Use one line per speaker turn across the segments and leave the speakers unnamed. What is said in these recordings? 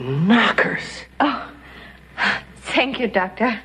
Knockers.
Oh, thank you, Doctor.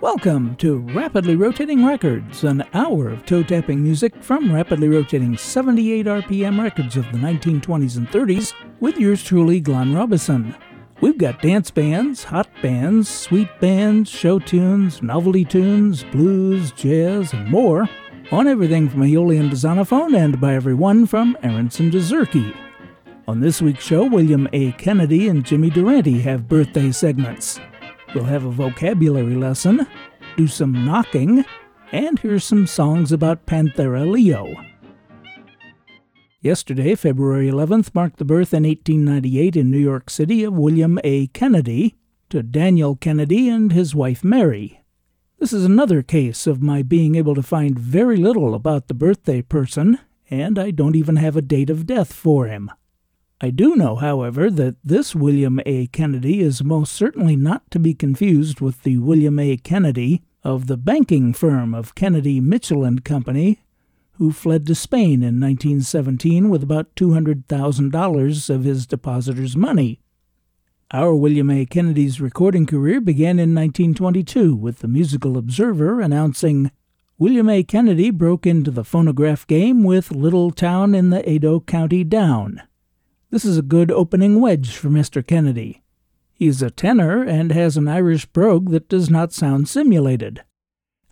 Welcome to Rapidly Rotating Records, an hour of toe tapping music from rapidly rotating 78 RPM records of the 1920s and 30s with yours truly, Glenn Robison. We've got dance bands, hot bands, sweet bands, show tunes, novelty tunes, blues, jazz, and more on everything from Aeolian to Zonophone and by everyone from Aaronson to Zurke. On this week's show, William A. Kennedy and Jimmy Durante have birthday segments. We'll have a vocabulary lesson, do some knocking, and hear some songs about Panthera Leo. Yesterday, February 11th, marked the birth in 1898 in New York City of William A. Kennedy to Daniel Kennedy and his wife Mary. This is another case of my being able to find very little about the birthday person, and I don't even have a date of death for him. I do know, however, that this William A. Kennedy is most certainly not to be confused with the William A. Kennedy of the banking firm of Kennedy Mitchell and Company, who fled to Spain in 1917 with about $200,000 of his depositors' money. Our William A. Kennedy's recording career began in 1922 with the Musical Observer announcing William A. Kennedy broke into the phonograph game with Little Town in the Ado County Down. This is a good opening wedge for Mr. Kennedy. He's a tenor and has an Irish brogue that does not sound simulated.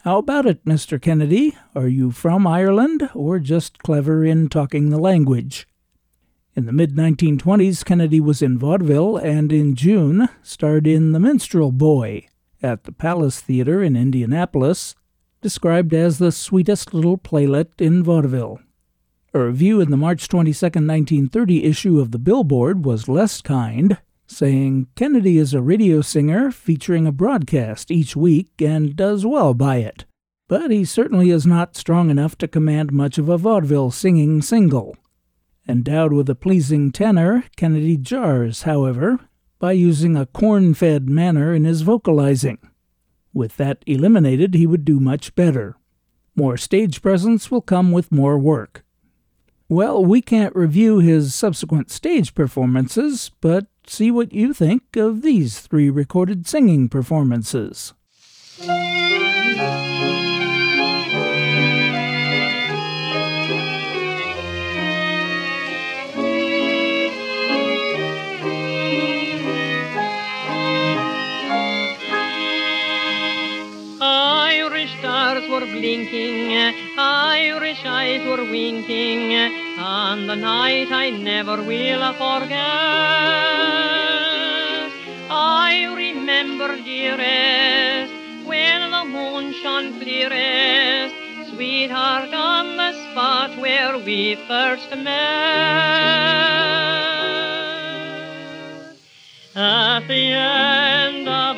How about it, Mr. Kennedy? Are you from Ireland or just clever in talking the language? In the mid 1920s, Kennedy was in vaudeville and in June starred in The Minstrel Boy at the Palace Theater in Indianapolis, described as the sweetest little playlet in vaudeville. A review in the March 22, 1930 issue of the Billboard was less kind saying Kennedy is a radio singer featuring a broadcast each week and does well by it, but he certainly is not strong enough to command much of a vaudeville singing single. Endowed with a pleasing tenor, Kennedy jars, however, by using a corn fed manner in his vocalizing. With that eliminated, he would do much better. More stage presence will come with more work. Well, we can't review his subsequent stage performances, but see what you think of these three recorded singing performances.
Were blinking, Irish eyes were winking, and the night I never will forget. I remember, dearest, when the moon shone clearest, sweetheart, on the spot where we first met. At the end of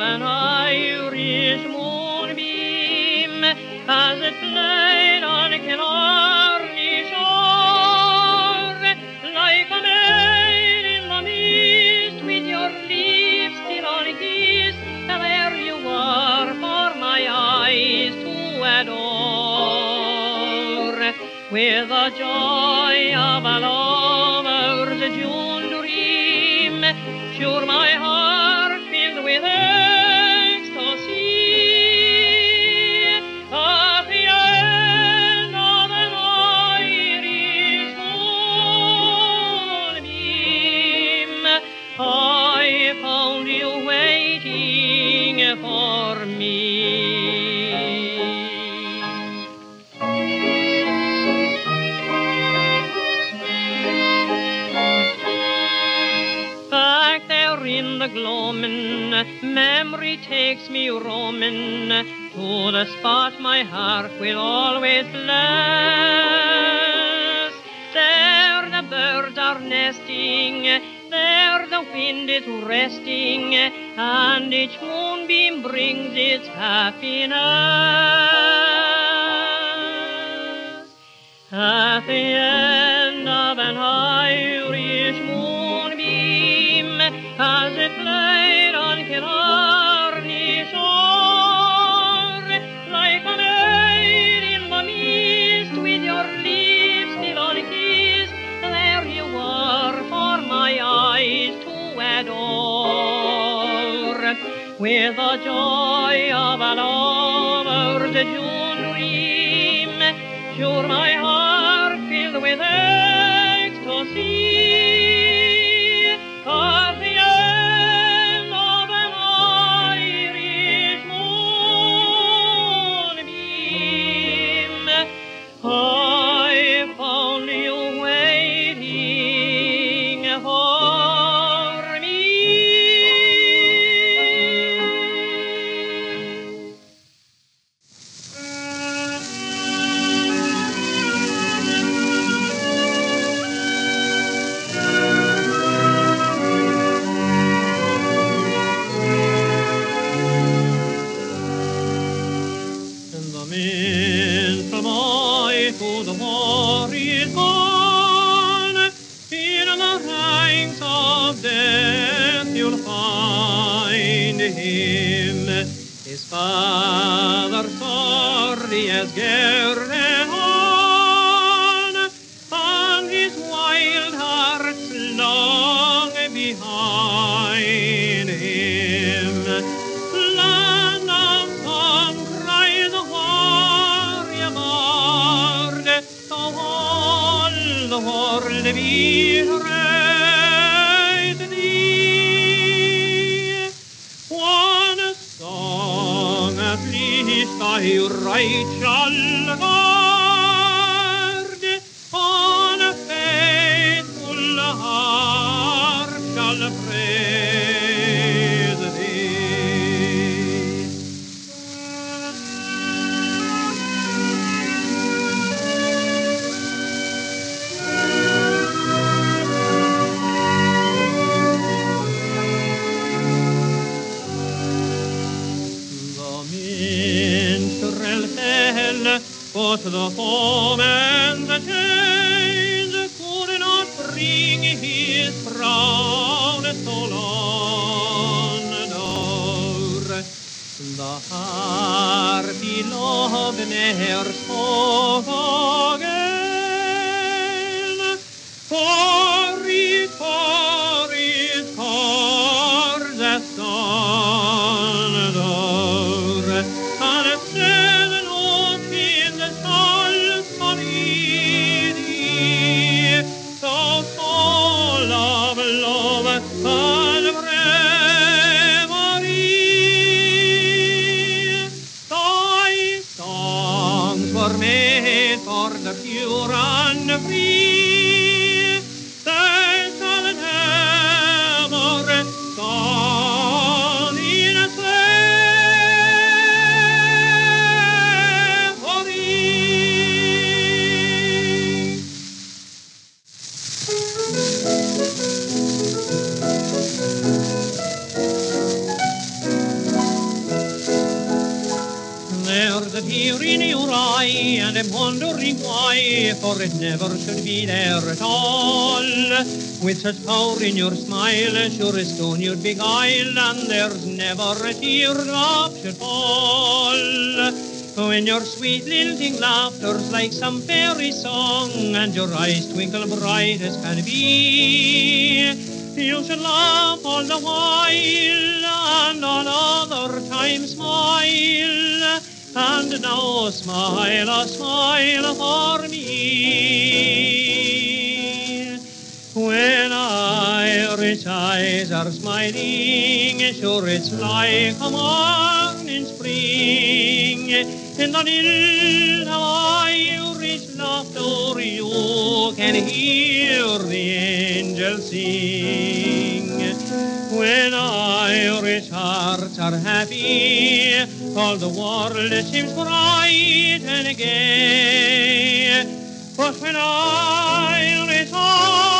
Señor. borrachir love should fall. When your sweet lilting laughter's like some fairy song, and your eyes twinkle bright as can be, you should laugh all the while, and on other times smile, and now smile, a smile. the morning spring. In the little Irish laughter you can hear the angels sing. When Irish hearts are happy, all the world seems bright and gay. But when Irish hearts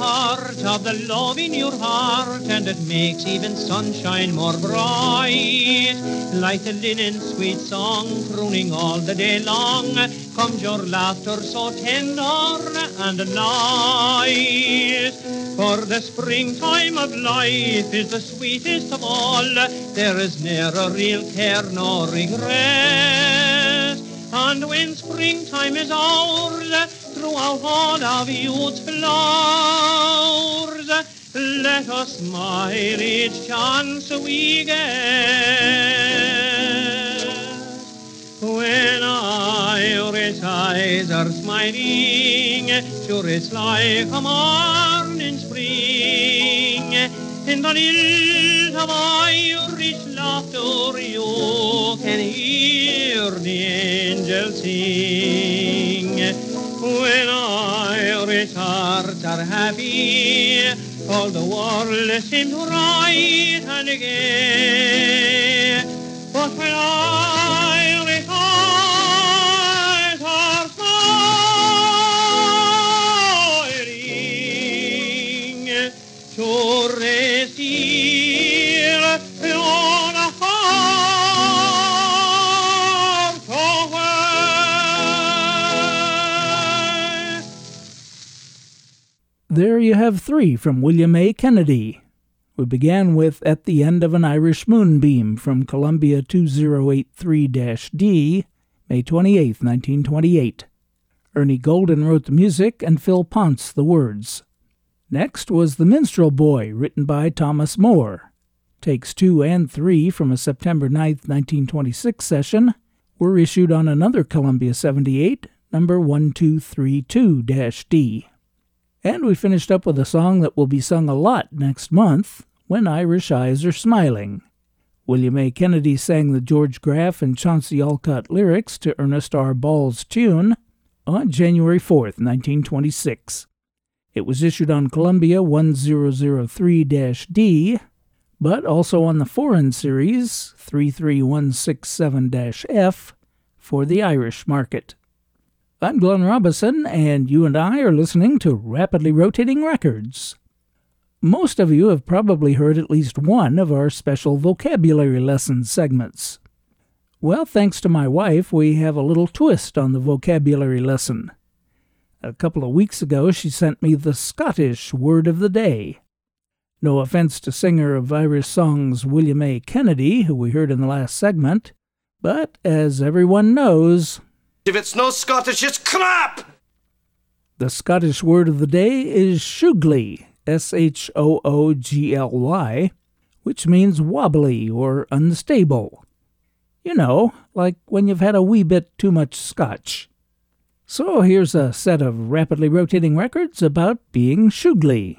part of the love in your heart, and it makes even sunshine more bright. Like the linen sweet song crooning all the day long, comes your laughter so tender and light. For the springtime of life is the sweetest of all. There is ne'er a real care nor regret. And when springtime is ours, throughout all of youth's flowers, let us smile each chance we get. When Irish eyes are smiling, sure it's like a morning spring. In the lilt of Irish laughter you can hear the angels sing. When Irish hearts are happy, all the world seems bright and gay. But when Irish
have three from William A. Kennedy. We began with At the End of an Irish Moonbeam from Columbia 2083 D, May 28, 1928. Ernie Golden wrote the music and Phil Ponce the words. Next was The Minstrel Boy, written by Thomas Moore. Takes two and three from a September 9, 1926 session were issued on another Columbia 78, number 1232 D. And we finished up with a song that will be sung a lot next month, When Irish Eyes Are Smiling. William A. Kennedy sang the George Graff and Chauncey Olcott lyrics to Ernest R. Ball's tune on January 4th, 1926. It was issued on Columbia 1003 D, but also on the foreign series 33167 F for the Irish market. I'm Glenn Robison, and you and I are listening to Rapidly Rotating Records. Most of you have probably heard at least one of our special vocabulary lesson segments. Well, thanks to my wife, we have a little twist on the vocabulary lesson. A couple of weeks ago, she sent me the Scottish word of the day. No offense to singer of Irish songs William A. Kennedy, who we heard in the last segment, but as everyone knows,
If it's no Scottish, it's crap!
The Scottish word of the day is shoogly, S H O O G L Y, which means wobbly or unstable. You know, like when you've had a wee bit too much scotch. So here's a set of rapidly rotating records about being
shoogly.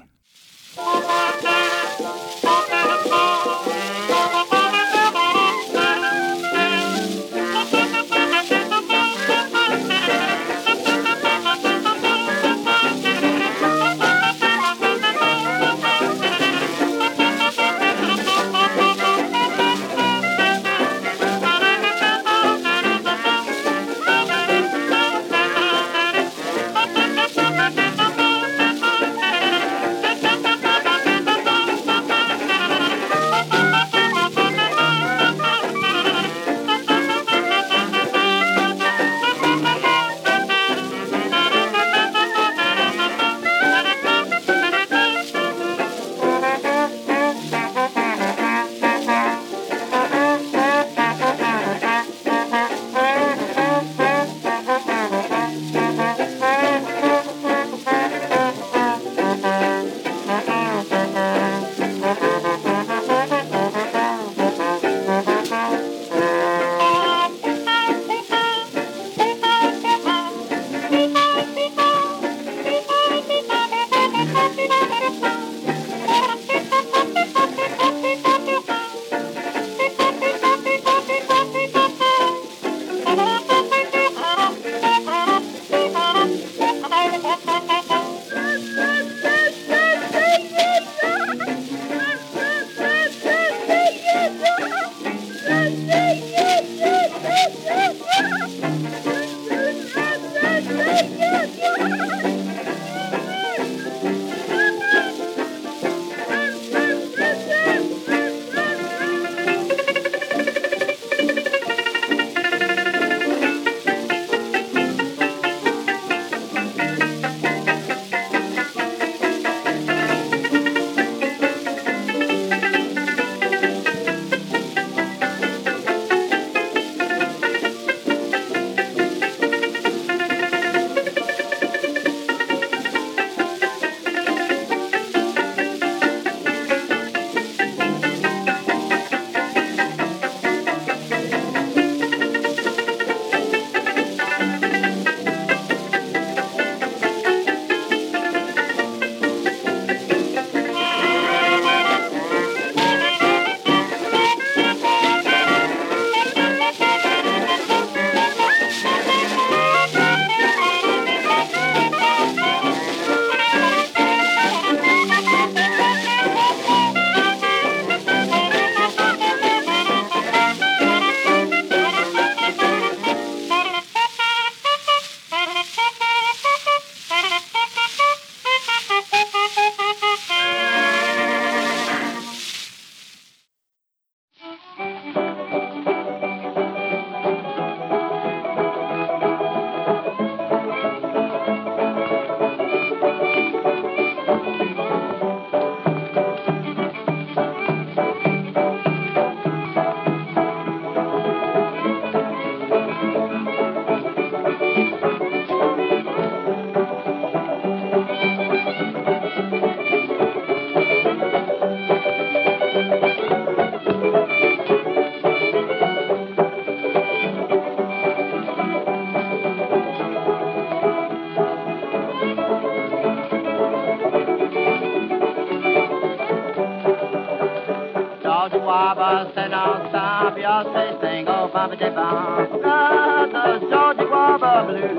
De bump. Got the Georgia Wobble blues.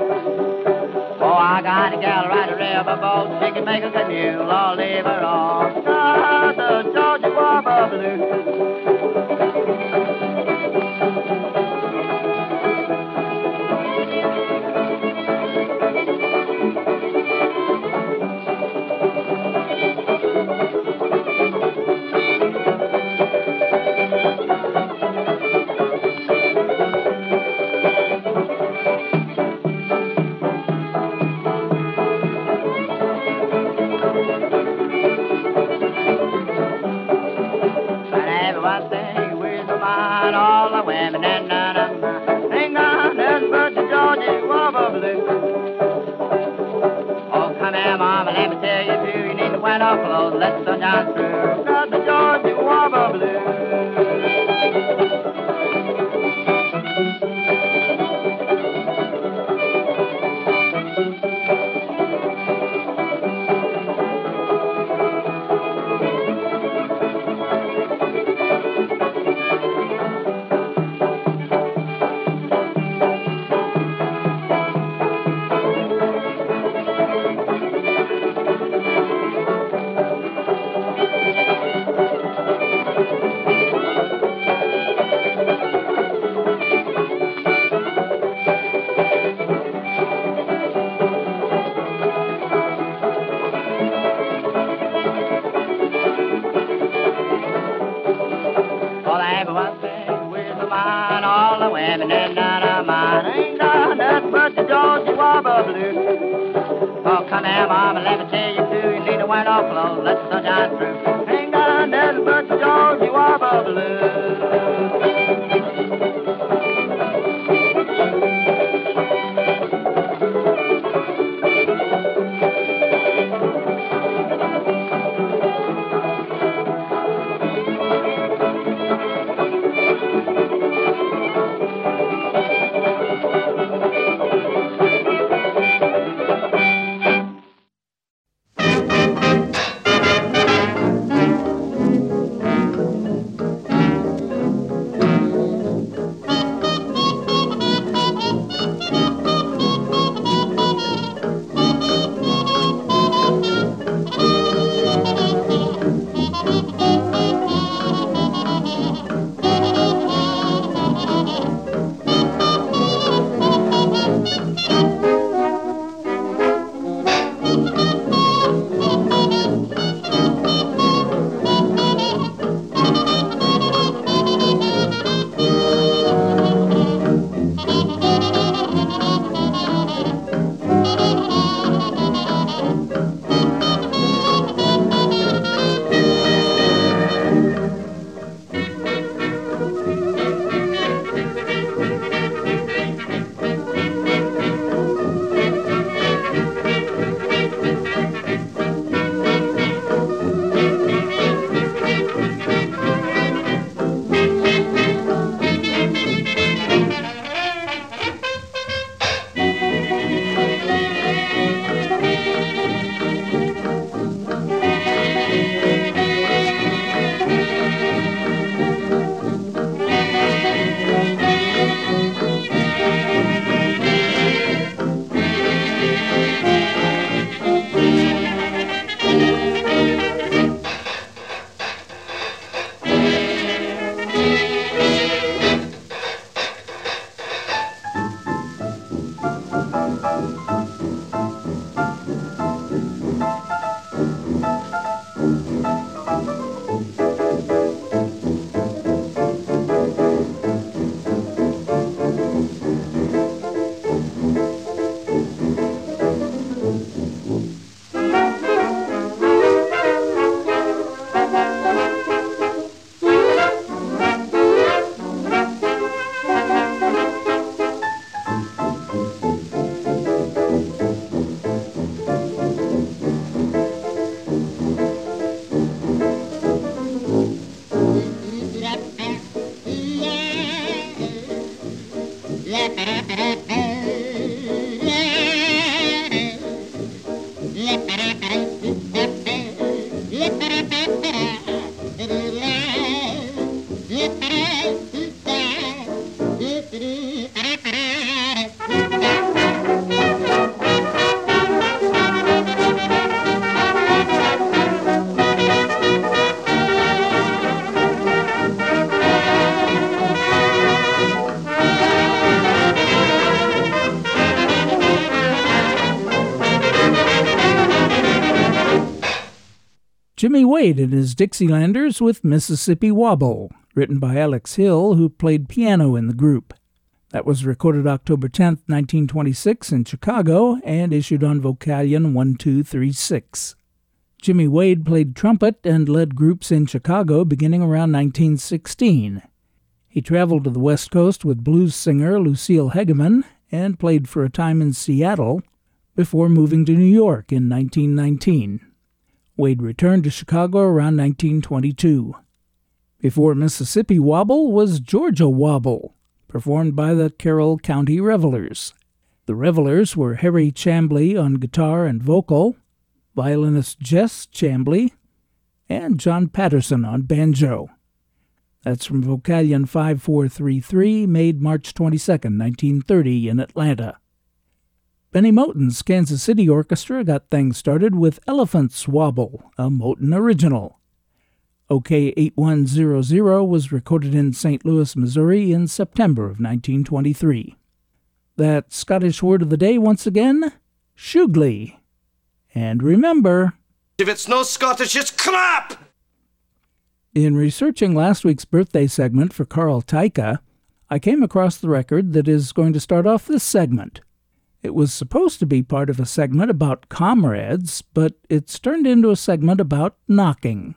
Oh, I got a gal ride a riverboat, she can make a canoe, Lord, leave her on. The Georgia Wobble blues. Mind, all the women and none of mine. Ain't got nothing but the Georgia Wobble blues. Oh, come here, mama, let me tell you too. You need to wear no clothes, let the sun shine through. Mama, let me tell you too. You need to wear no clothes, let
Wade and his Dixielanders with Mississippi Wobble, written by Alex Hill, who played piano in the group. That was recorded October 10, 1926, in Chicago and issued on Vocalion 1236. Jimmy Wade played trumpet and led groups in Chicago beginning around 1916. He traveled to the West Coast with blues singer Lucille Hegamin and played for a time in Seattle before moving to New York in 1919. Wade returned to Chicago around 1922. Before Mississippi Wobble was Georgia Wobble, performed by the Carroll County Revelers. The Revelers were Harry Chambly on guitar and vocal, violinist Jess Chambly, and John Patterson on banjo. That's from Vocalion 5433, made March 22, 1930, in Atlanta. Bennie Moten's Kansas City Orchestra got things started with Elephant's Wobble, a Moten original. Okeh 8100 was recorded in St. Louis, Missouri in September of 1923. That Scottish word of the day once again shoogly. And remember,
If it's no Scottish, it's crap!
in researching last week's birthday segment for Carl Taika, I came across the record that is going to start off this segment. It was supposed to be part of a segment about comrades, but it's turned into a segment about knocking.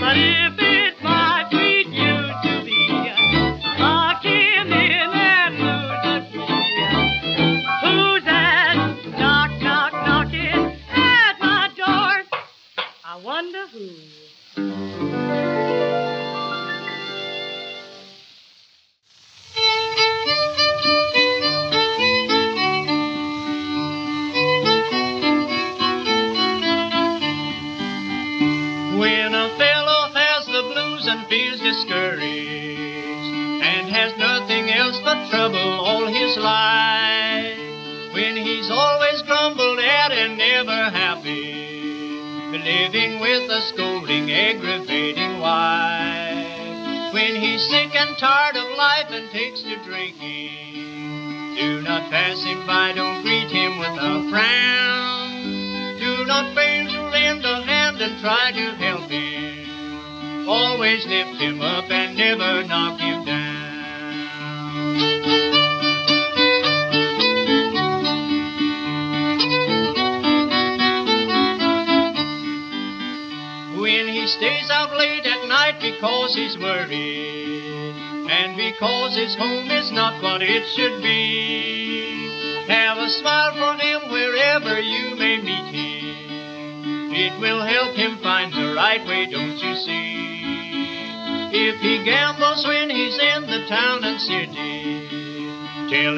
But if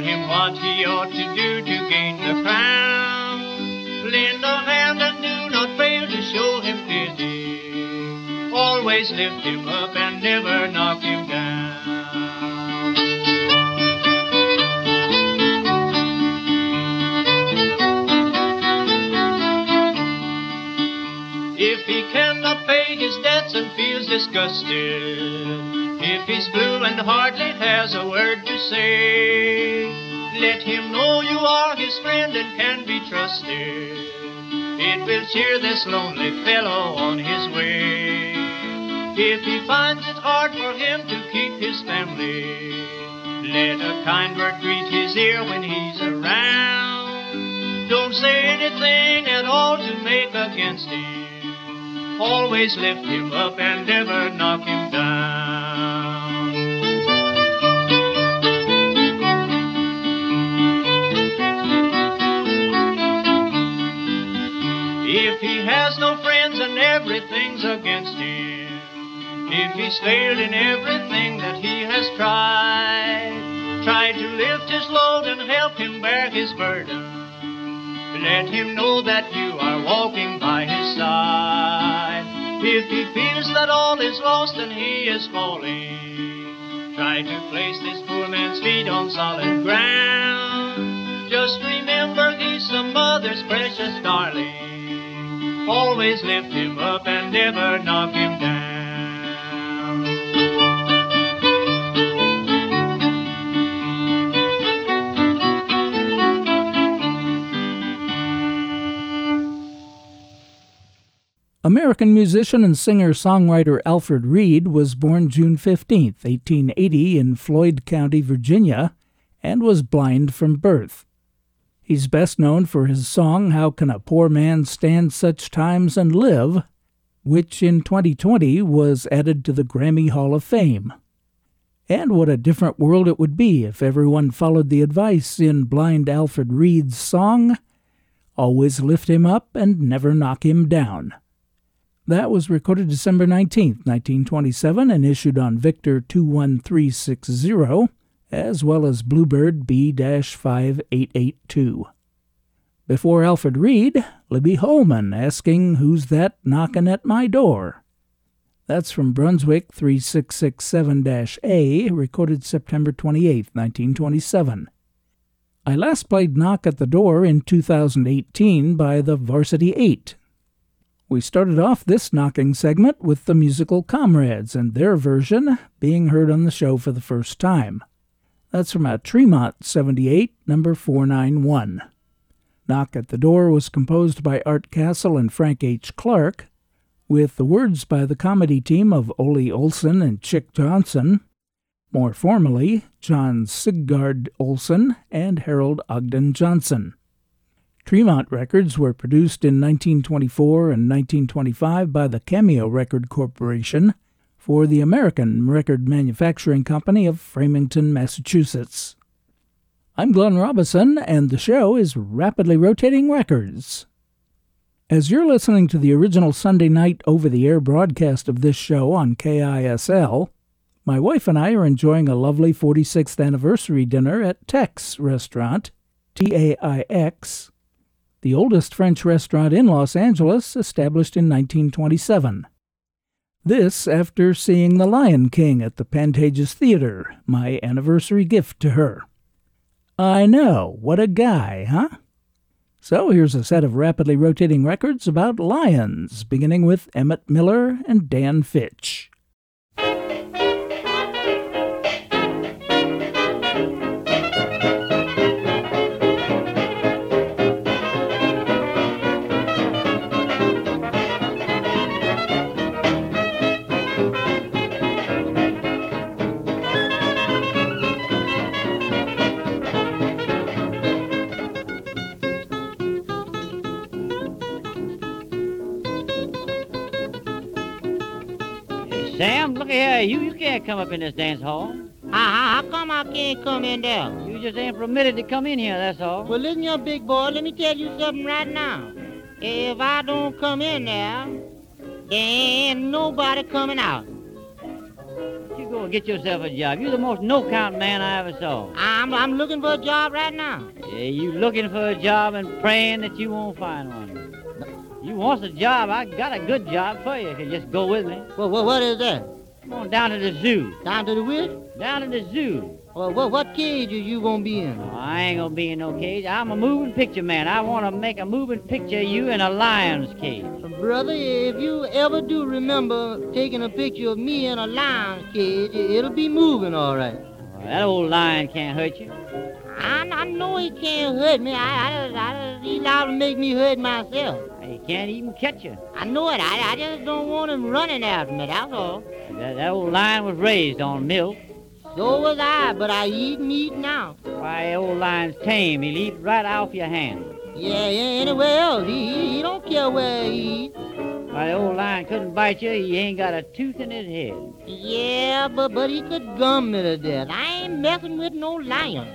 him what he ought to do to gain the crown. Lend a hand and do not fail to show him pity. Always lift him up and never knock him down. If he cannot pay his debts and feels disgusted, if he's blue and hardly has a word to say, let him know you are his friend and can be trusted. It will cheer this lonely fellow on his way. If he finds it hard for him to keep his family, let a kind word greet his ear when he's around. Don't say anything at all to make against him. Always lift him up and never knock him down. Everything's against him, if he's failed in everything that he has tried, try to lift his load and help him bear his burden. Let him know that you are walking by his side. If he feels that all is lost and he is falling, try to place this poor man's feet on solid ground. Just remember he's some mother's precious darling. Always lift him up and never knock him down.
American musician and singer songwriter Alfred Reed was born June 15, 1880, in Floyd County, Virginia, and was blind from birth. He's best known for his song How Can a Poor Man Stand Such Times and Live, which in 2020 was added to the Grammy Hall of Fame. And what a different world it would be if everyone followed the advice in Blind Alfred Reed's song Always lift him up and never knock him down. That was recorded December 19, 1927, and issued on Victor 21360, as well as Bluebird B 5882. Before Alfred Reed, Libby Holman asking, Who's that knocking at my door? That's from Brunswick 3667 A, recorded September 28, 1927. I last played Knock at the Door in 2018 by the Varsity Eight. We started off this knocking segment with the musical Comrades and their version being heard on the show for the first time. That's from a Tremont 78, number 491. Knock at the Door was composed by Art Castle and Frank H. Clark, with the words by the comedy team of Ole Olsen and Chick Johnson, more formally, John Sigard Olsen and Harold Ogden Johnson. Tremont records were produced in 1924 and 1925 by the Cameo Record Corporation for the American Record Manufacturing Company of Framingham, Massachusetts. I'm Glenn Robison, and the show is Rapidly Rotating Records. As you're listening to the original Sunday night over the air broadcast of this show on KISL, my wife and I are enjoying a lovely 46th anniversary dinner at Taix Restaurant, T A I X, the oldest French restaurant in Los Angeles, established in 1927. This after seeing The Lion King at the Pantages Theater, my anniversary gift to her. I know, what a guy, huh? So here's a set of rapidly rotating records about lions, beginning with Emmett Miller and Dan Fitch.
Here. You, you can't come up in this dance hall.
How, how come I can't come in there?
You just ain't permitted to come in here, that's all.
Well, listen, you big boy, let me tell you something right now. If I don't come in there, there ain't nobody coming out.
You go and get yourself a job. You're the most no-count man I ever saw.
I'm, I'm looking for a job right now.
Yeah, you looking for a job and praying that you won't find one. You want a job, I got a good job for you you just go with me.
Well, what, what is that?
Come on down to the zoo.
Down to the which?
Down to the zoo.
Well, what, what cage are you gonna be in?
Oh, I ain't gonna be in no cage. I'm a moving picture man. I want to make a moving picture of you in a lion's cage.
Brother, if you ever do remember taking a picture of me in a lion's cage, it'll be moving all right.
Oh, that old lion can't hurt you.
I, I know he can't hurt me. I, I, I, he's liable to make me hurt myself.
He can't even catch you.
I know it. I, I just don't want him running after me, that's all.
That, that old lion was raised on milk.
So was I, but I eat meat now.
Why, old lion's tame. He'll eat right off your hand.
Yeah, yeah, anywhere else. He, he, he don't care where he eats.
Why, the old lion couldn't bite you. He ain't got a tooth in his head.
Yeah, but, but he could gum me to death. I ain't messing with no lion.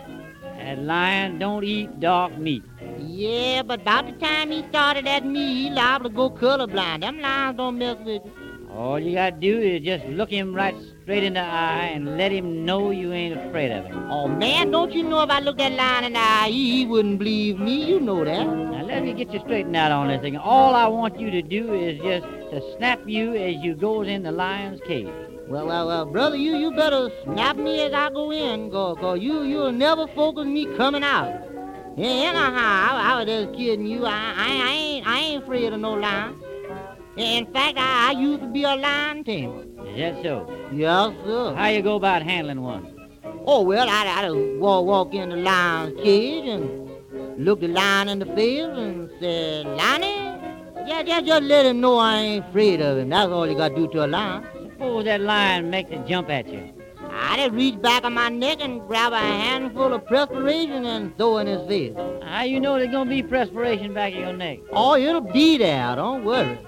That lion don't eat dark meat.
Yeah, but about the time he started at me, he liable to go colorblind. Them lions don't mess with you.
All you gotta do is just look him right straight in the eye and let him know you ain't afraid of him.
Oh, man, don't you know if I looked that lion in the eye, he, he wouldn't believe me. You know that.
Now let me get you straightened out on this thing. All I want you to do is just to snap you as you goes in the lion's cage.
Well, well, well, brother, you, you better snap me as I go in, cause, cause you, you'll never focus me coming out. Yeah, anyhow, I, I was just kidding you. I, I, I ain't, I ain't afraid of no lion. In fact, I, I used to be a lion tamer.
Is that so?
Yes, sir.
How you go about handling one?
Oh, well, I, I walk, walk in the lion's cage and look the lion in the face and say, Lonnie, yeah, just, just let him know I ain't afraid of him. That's all you got to do to a lion.
Suppose that lion makes a jump at you.
I just reach back on my neck and grab a handful of perspiration and throw in his face.
How you know there's gonna be perspiration back of your neck?
Oh, it'll be there. Don't worry.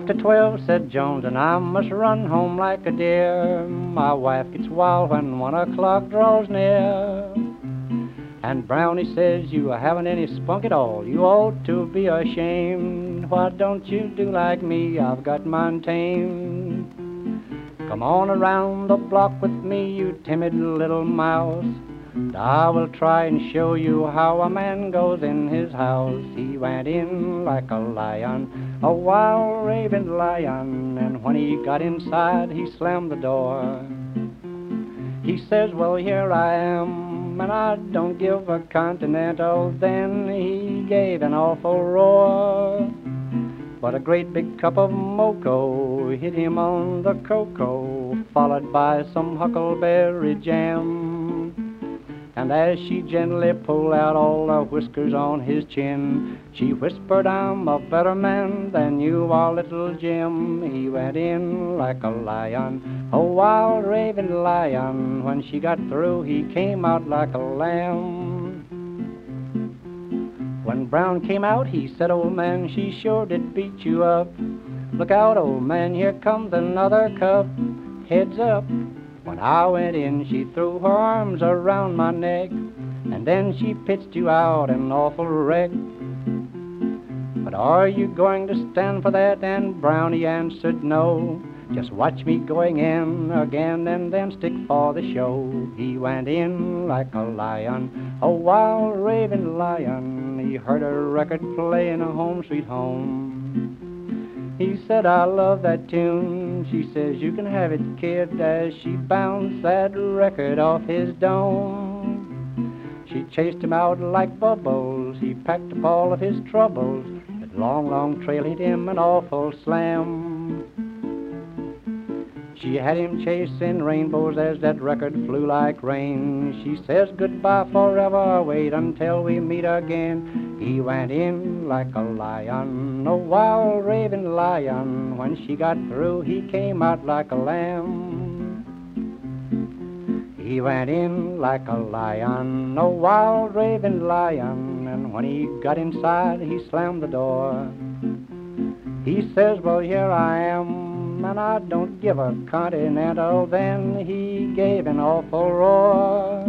After twelve, said Jones, and I must run home like a deer. My wife gets wild when one o'clock draws near. And Brownie says, You haven't any spunk at all. You ought to be ashamed. Why don't you do like me? I've got mine tamed. Come on around the block with me, you timid little mouse. And I will try and show you how a man goes in his house. He went in like a lion, a wild raving lion, and when he got inside, he slammed the door. He says, Well, here I am, and I don't give a continental. Then he gave an awful roar. But a great big cup of moco hit him on the cocoa, followed by some huckleberry jam. And as she gently pulled out all the whiskers on his chin, she whispered, I'm a better man than you are, little Jim. He went in like a lion, a wild raving lion. When she got through, he came out like a lamb. When Brown came out, he said, Old man, she sure did beat you up. Look out, old man, here comes another cup. Heads up. When I went in, she threw her arms around my neck, and then she pitched you out an awful wreck. But are you going to stand for that? And Brownie answered no. Just watch me going in again and then stick for the show. He went in like a lion, a wild raving lion. He heard a record playing a home sweet home. He said, I love that tune. She says, You can have it, kid, as she bounced that record off his dome. She chased him out like bubbles. He packed up all of his troubles. That long, long trail hit him an awful slam. She had him chasing rainbows as that record flew like rain. She says goodbye forever, wait until we meet again. He went in like a lion, a wild raving lion. When she got through, he came out like a lamb. He went in like a lion, a wild raving lion. And when he got inside, he slammed the door. He says, Well, here I am and I don't give a continental. Then he gave an awful roar.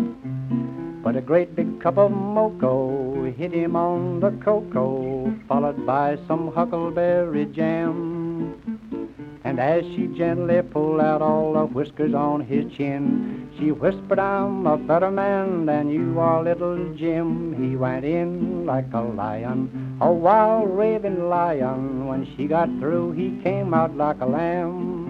But a great big cup of moco hit him on the cocoa, followed by some huckleberry jam. And as she gently pulled out all the whiskers on his chin, she whispered, I'm a better man than you are, little Jim. He went in like a lion, a wild raving lion. When she got through, he came out like a lamb.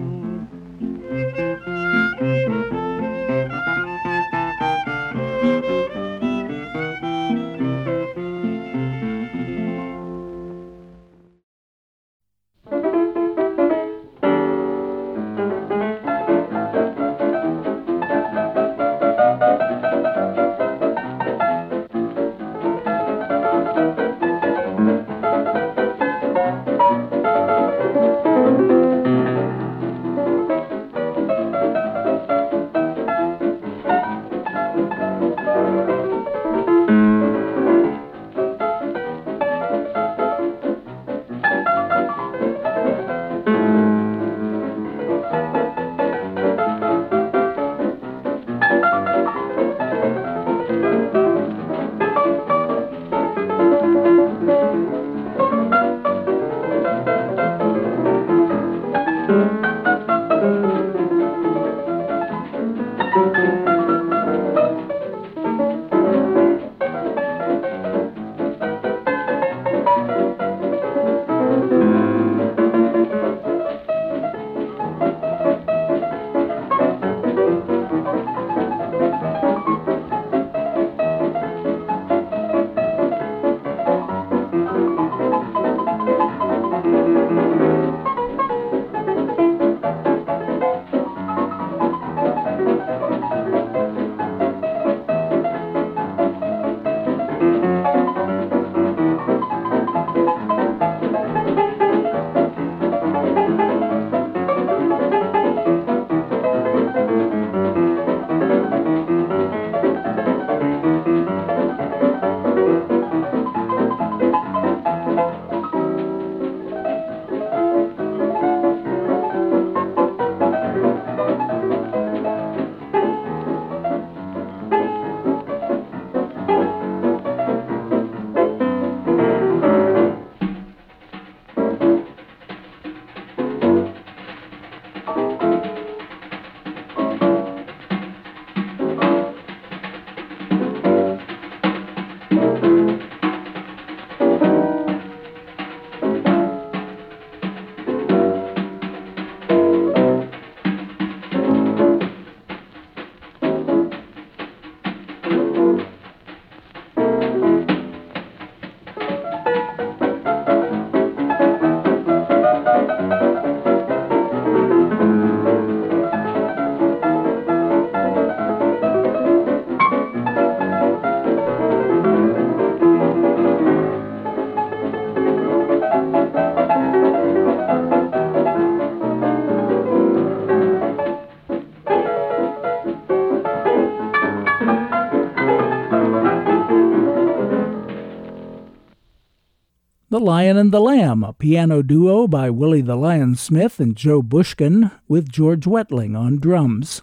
The Lion and the Lamb, a piano duo by Willie the Lion Smith and Joe Bushkin with George Wettling on drums.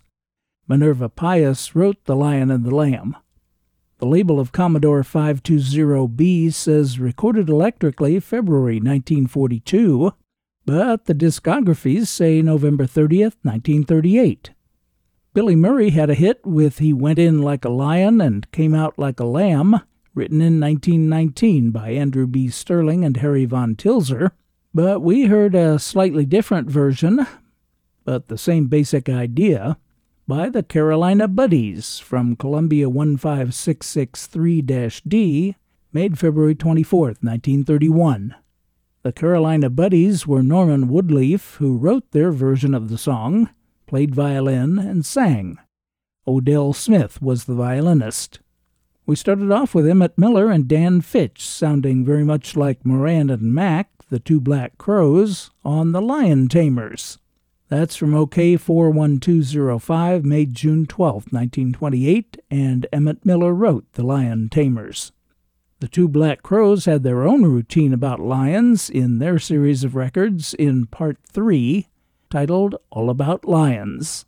Minerva Pious wrote The Lion and the Lamb. The label of Commodore 520B says recorded electrically February 1942, but the discographies say November 30th, 1938. Billy Murray had a hit with He Went In Like a Lion and Came Out Like a Lamb, written in 1919 by Andrew B. Sterling and Harry Von Tilzer, but we heard a slightly different version, but the same basic idea, by the Carolina Buddies from Columbia 15663 D, made February 24, 1931. The Carolina Buddies were Norman Woodlieff, who wrote their version of the song, played violin, and sang. Odell Smith was the violinist. We started off with Emmett Miller and Dan Fitch, sounding very much like Moran and Mack, the two Black Crows, on The Lion Tamers. That's from Okeh 41205, made June 12, 1928, and Emmett Miller wrote The Lion Tamers. The two Black Crows had their own routine about lions in their series of records in Part 3, titled All About Lions.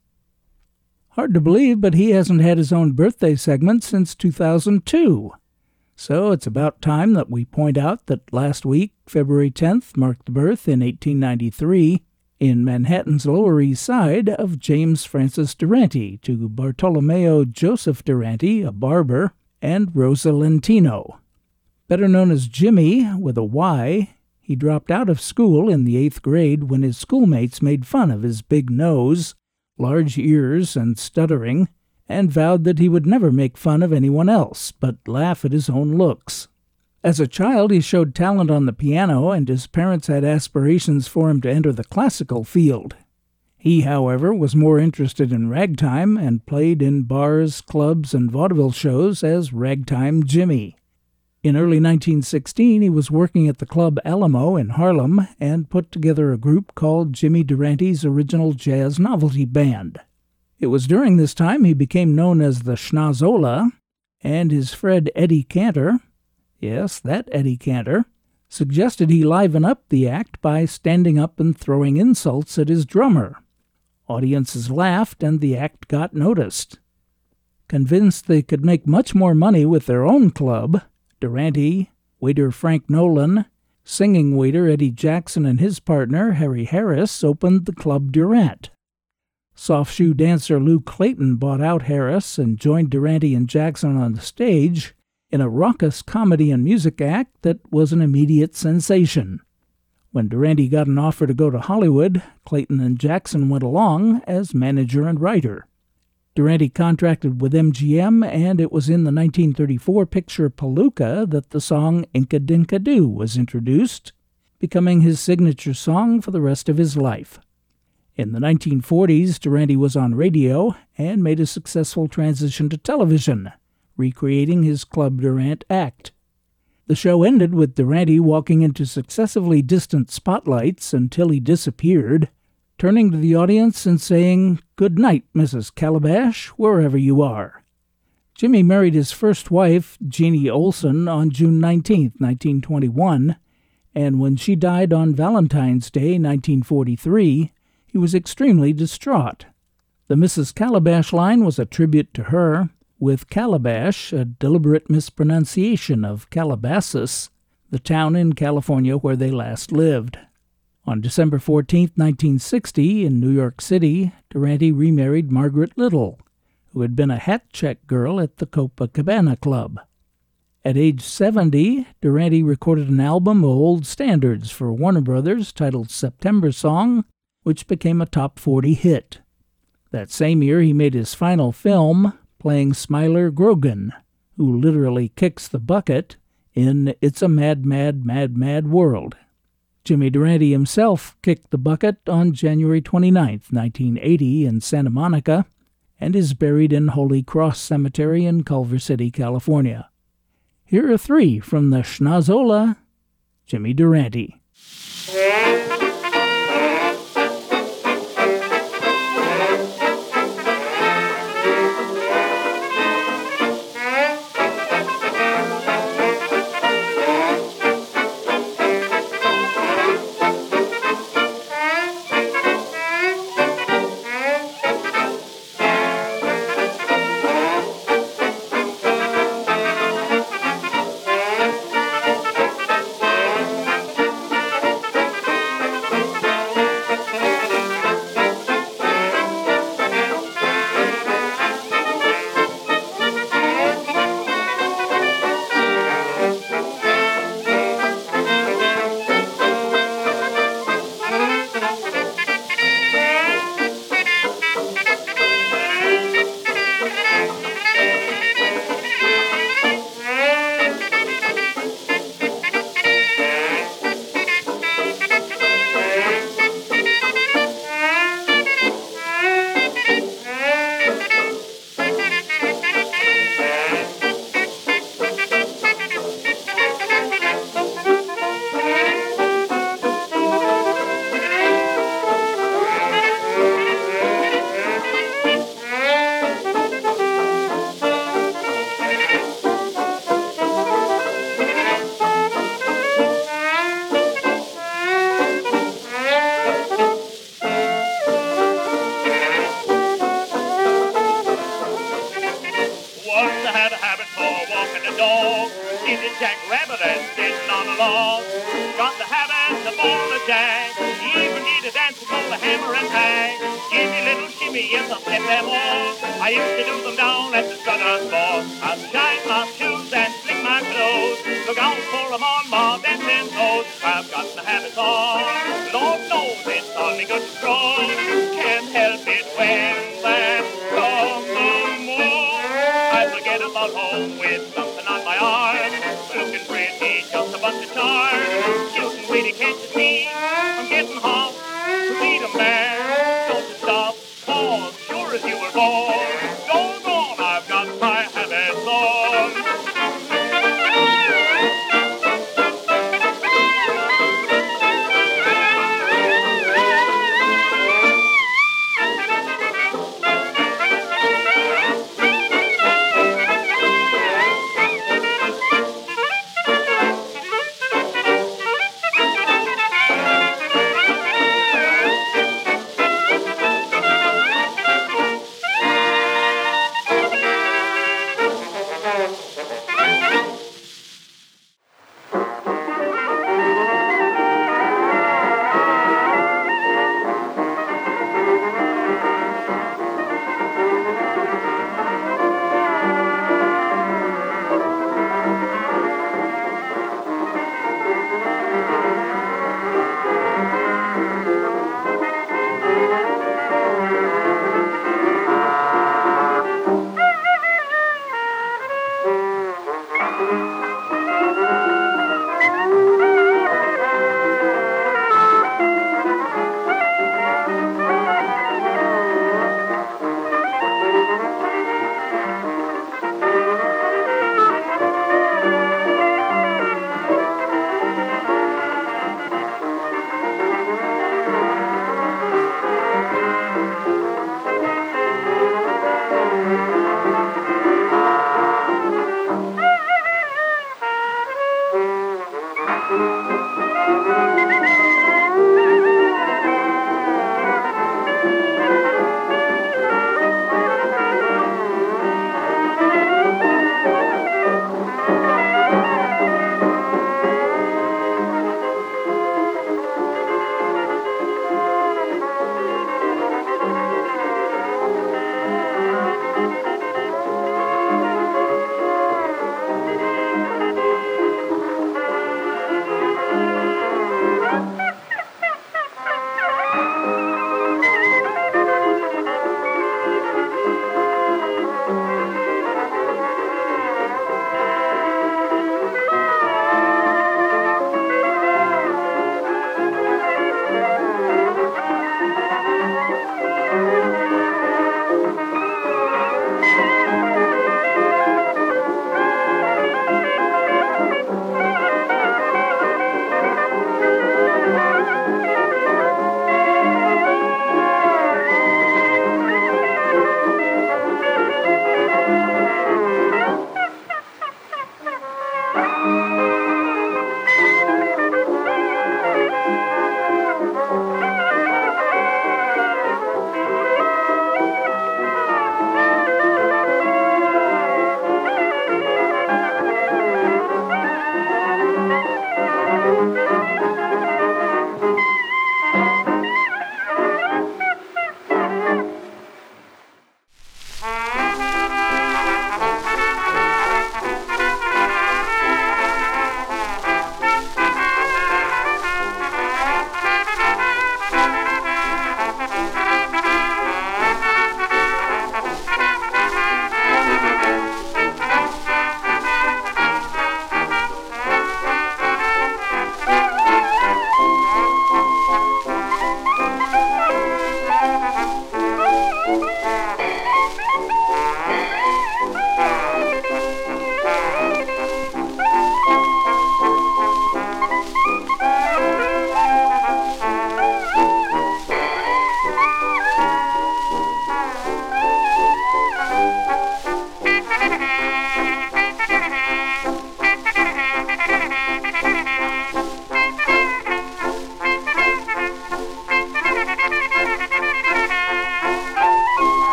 Hard to believe, but he hasn't had his own birthday segment since 2002. So it's about time that we point out that last week, February 10th, marked the birth in 1893 in Manhattan's Lower East Side of James Francis Durante to Bartolomeo Joseph Durante, a barber, and Rosa Lentino. Better known as Jimmy with a Y, he dropped out of school in the eighth grade when his schoolmates made fun of his big nose, large ears, and stuttering, and vowed that he would never make fun of anyone else, but laugh at his own looks. As a child, he showed talent on the piano, and his parents had aspirations for him to enter the classical field. He, however, was more interested in ragtime and played in bars, clubs, and vaudeville shows as Ragtime Jimmy. In early 1916, he was working at the Club Alamo in Harlem and put together a group called Jimmy Durante's Original Jazz Novelty Band. It was during this time he became known as the Schnozzola, and his friend Eddie Cantor, yes, that Eddie Cantor, suggested he liven up the act by standing up and throwing insults at his drummer. Audiences laughed, and the act got noticed. Convinced they could make much more money with their own club, Durante, waiter Frank Nolan, singing waiter Eddie Jackson, and his partner Harry Harris opened the Club Durant. Soft shoe dancer Lou Clayton bought out Harris and joined Durante and Jackson on the stage in a raucous comedy and music act that was an immediate sensation. When Durante got an offer to go to Hollywood, Clayton and Jackson went along as manager and writer. Durante contracted with MGM, and it was in the 1934 picture Palooka that the song Inka Dinka Doo was introduced, becoming his signature song for the rest of his life. In the 1940s, Durante was on radio and made a successful transition to television, recreating his Club Durant act. The show ended with Durante walking into successively distant spotlights until he disappeared turning to the audience and saying, Good night, Mrs. Calabash, wherever you are. Jimmy married his first wife, Jeannie Olson, on June 19, 1921, and when she died on Valentine's Day, 1943, he was extremely distraught. The Mrs. Calabash line was a tribute to her, with Calabash a deliberate mispronunciation of Calabasas, the town in California where they last lived. On December 14, 1960, in New York City, Durante remarried Margaret Little, who had been a hat check girl at the Copacabana Club. At age 70, Durante recorded an album of old standards for Warner Brothers titled September Song, which became a top 40 hit. That same year, he made his final film, playing Smiler Grogan, who literally kicks the bucket in It's a Mad, Mad, Mad, Mad World. Jimmy Durante himself kicked the bucket on January 29, 1980, in Santa Monica, and is buried in Holy Cross Cemetery in Culver City, California. Here are three from the Schnozzola Jimmy Durante.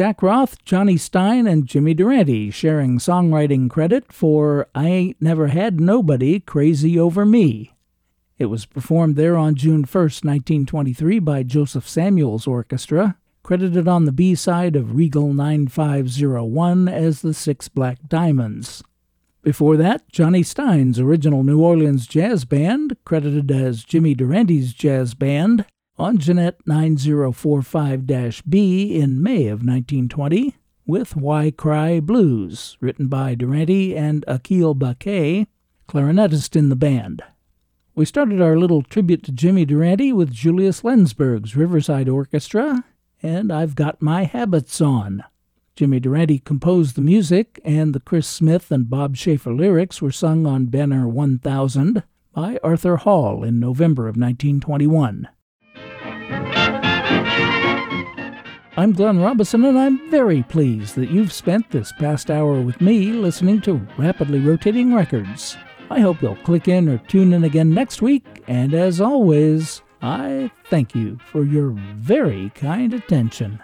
Jack
Roth, Johnny Stein, and Jimmy Durante sharing songwriting credit for I Ain't Never Had Nobody Crazy Over Me. It was performed there on June 1, 1923 by Joseph Samuels Orchestra, credited on the B side of Regal 9501 as the Six Black Diamonds. Before that, Johnny Stein's original New Orleans jazz band, credited as Jimmy Durante's jazz band, on Gennett 9045 B in May of 1920 with Why Cry Blues, written by Durante and Achille Baquet, clarinetist in the band. We started our little tribute to Jimmy Durante with Julius Lenzberg's Riverside Orchestra and I've Got My Habits On. Jimmy Durante composed the music, and the Chris Smith and Bob Schaefer lyrics were sung on Banner 1000 by Arthur Hall in November of 1921. I'm Glenn Robison, and I'm very pleased that you've spent this past hour with me listening to Rapidly Rotating Records. I hope you'll click in or tune in again next week, and as always, I thank you for your very kind attention.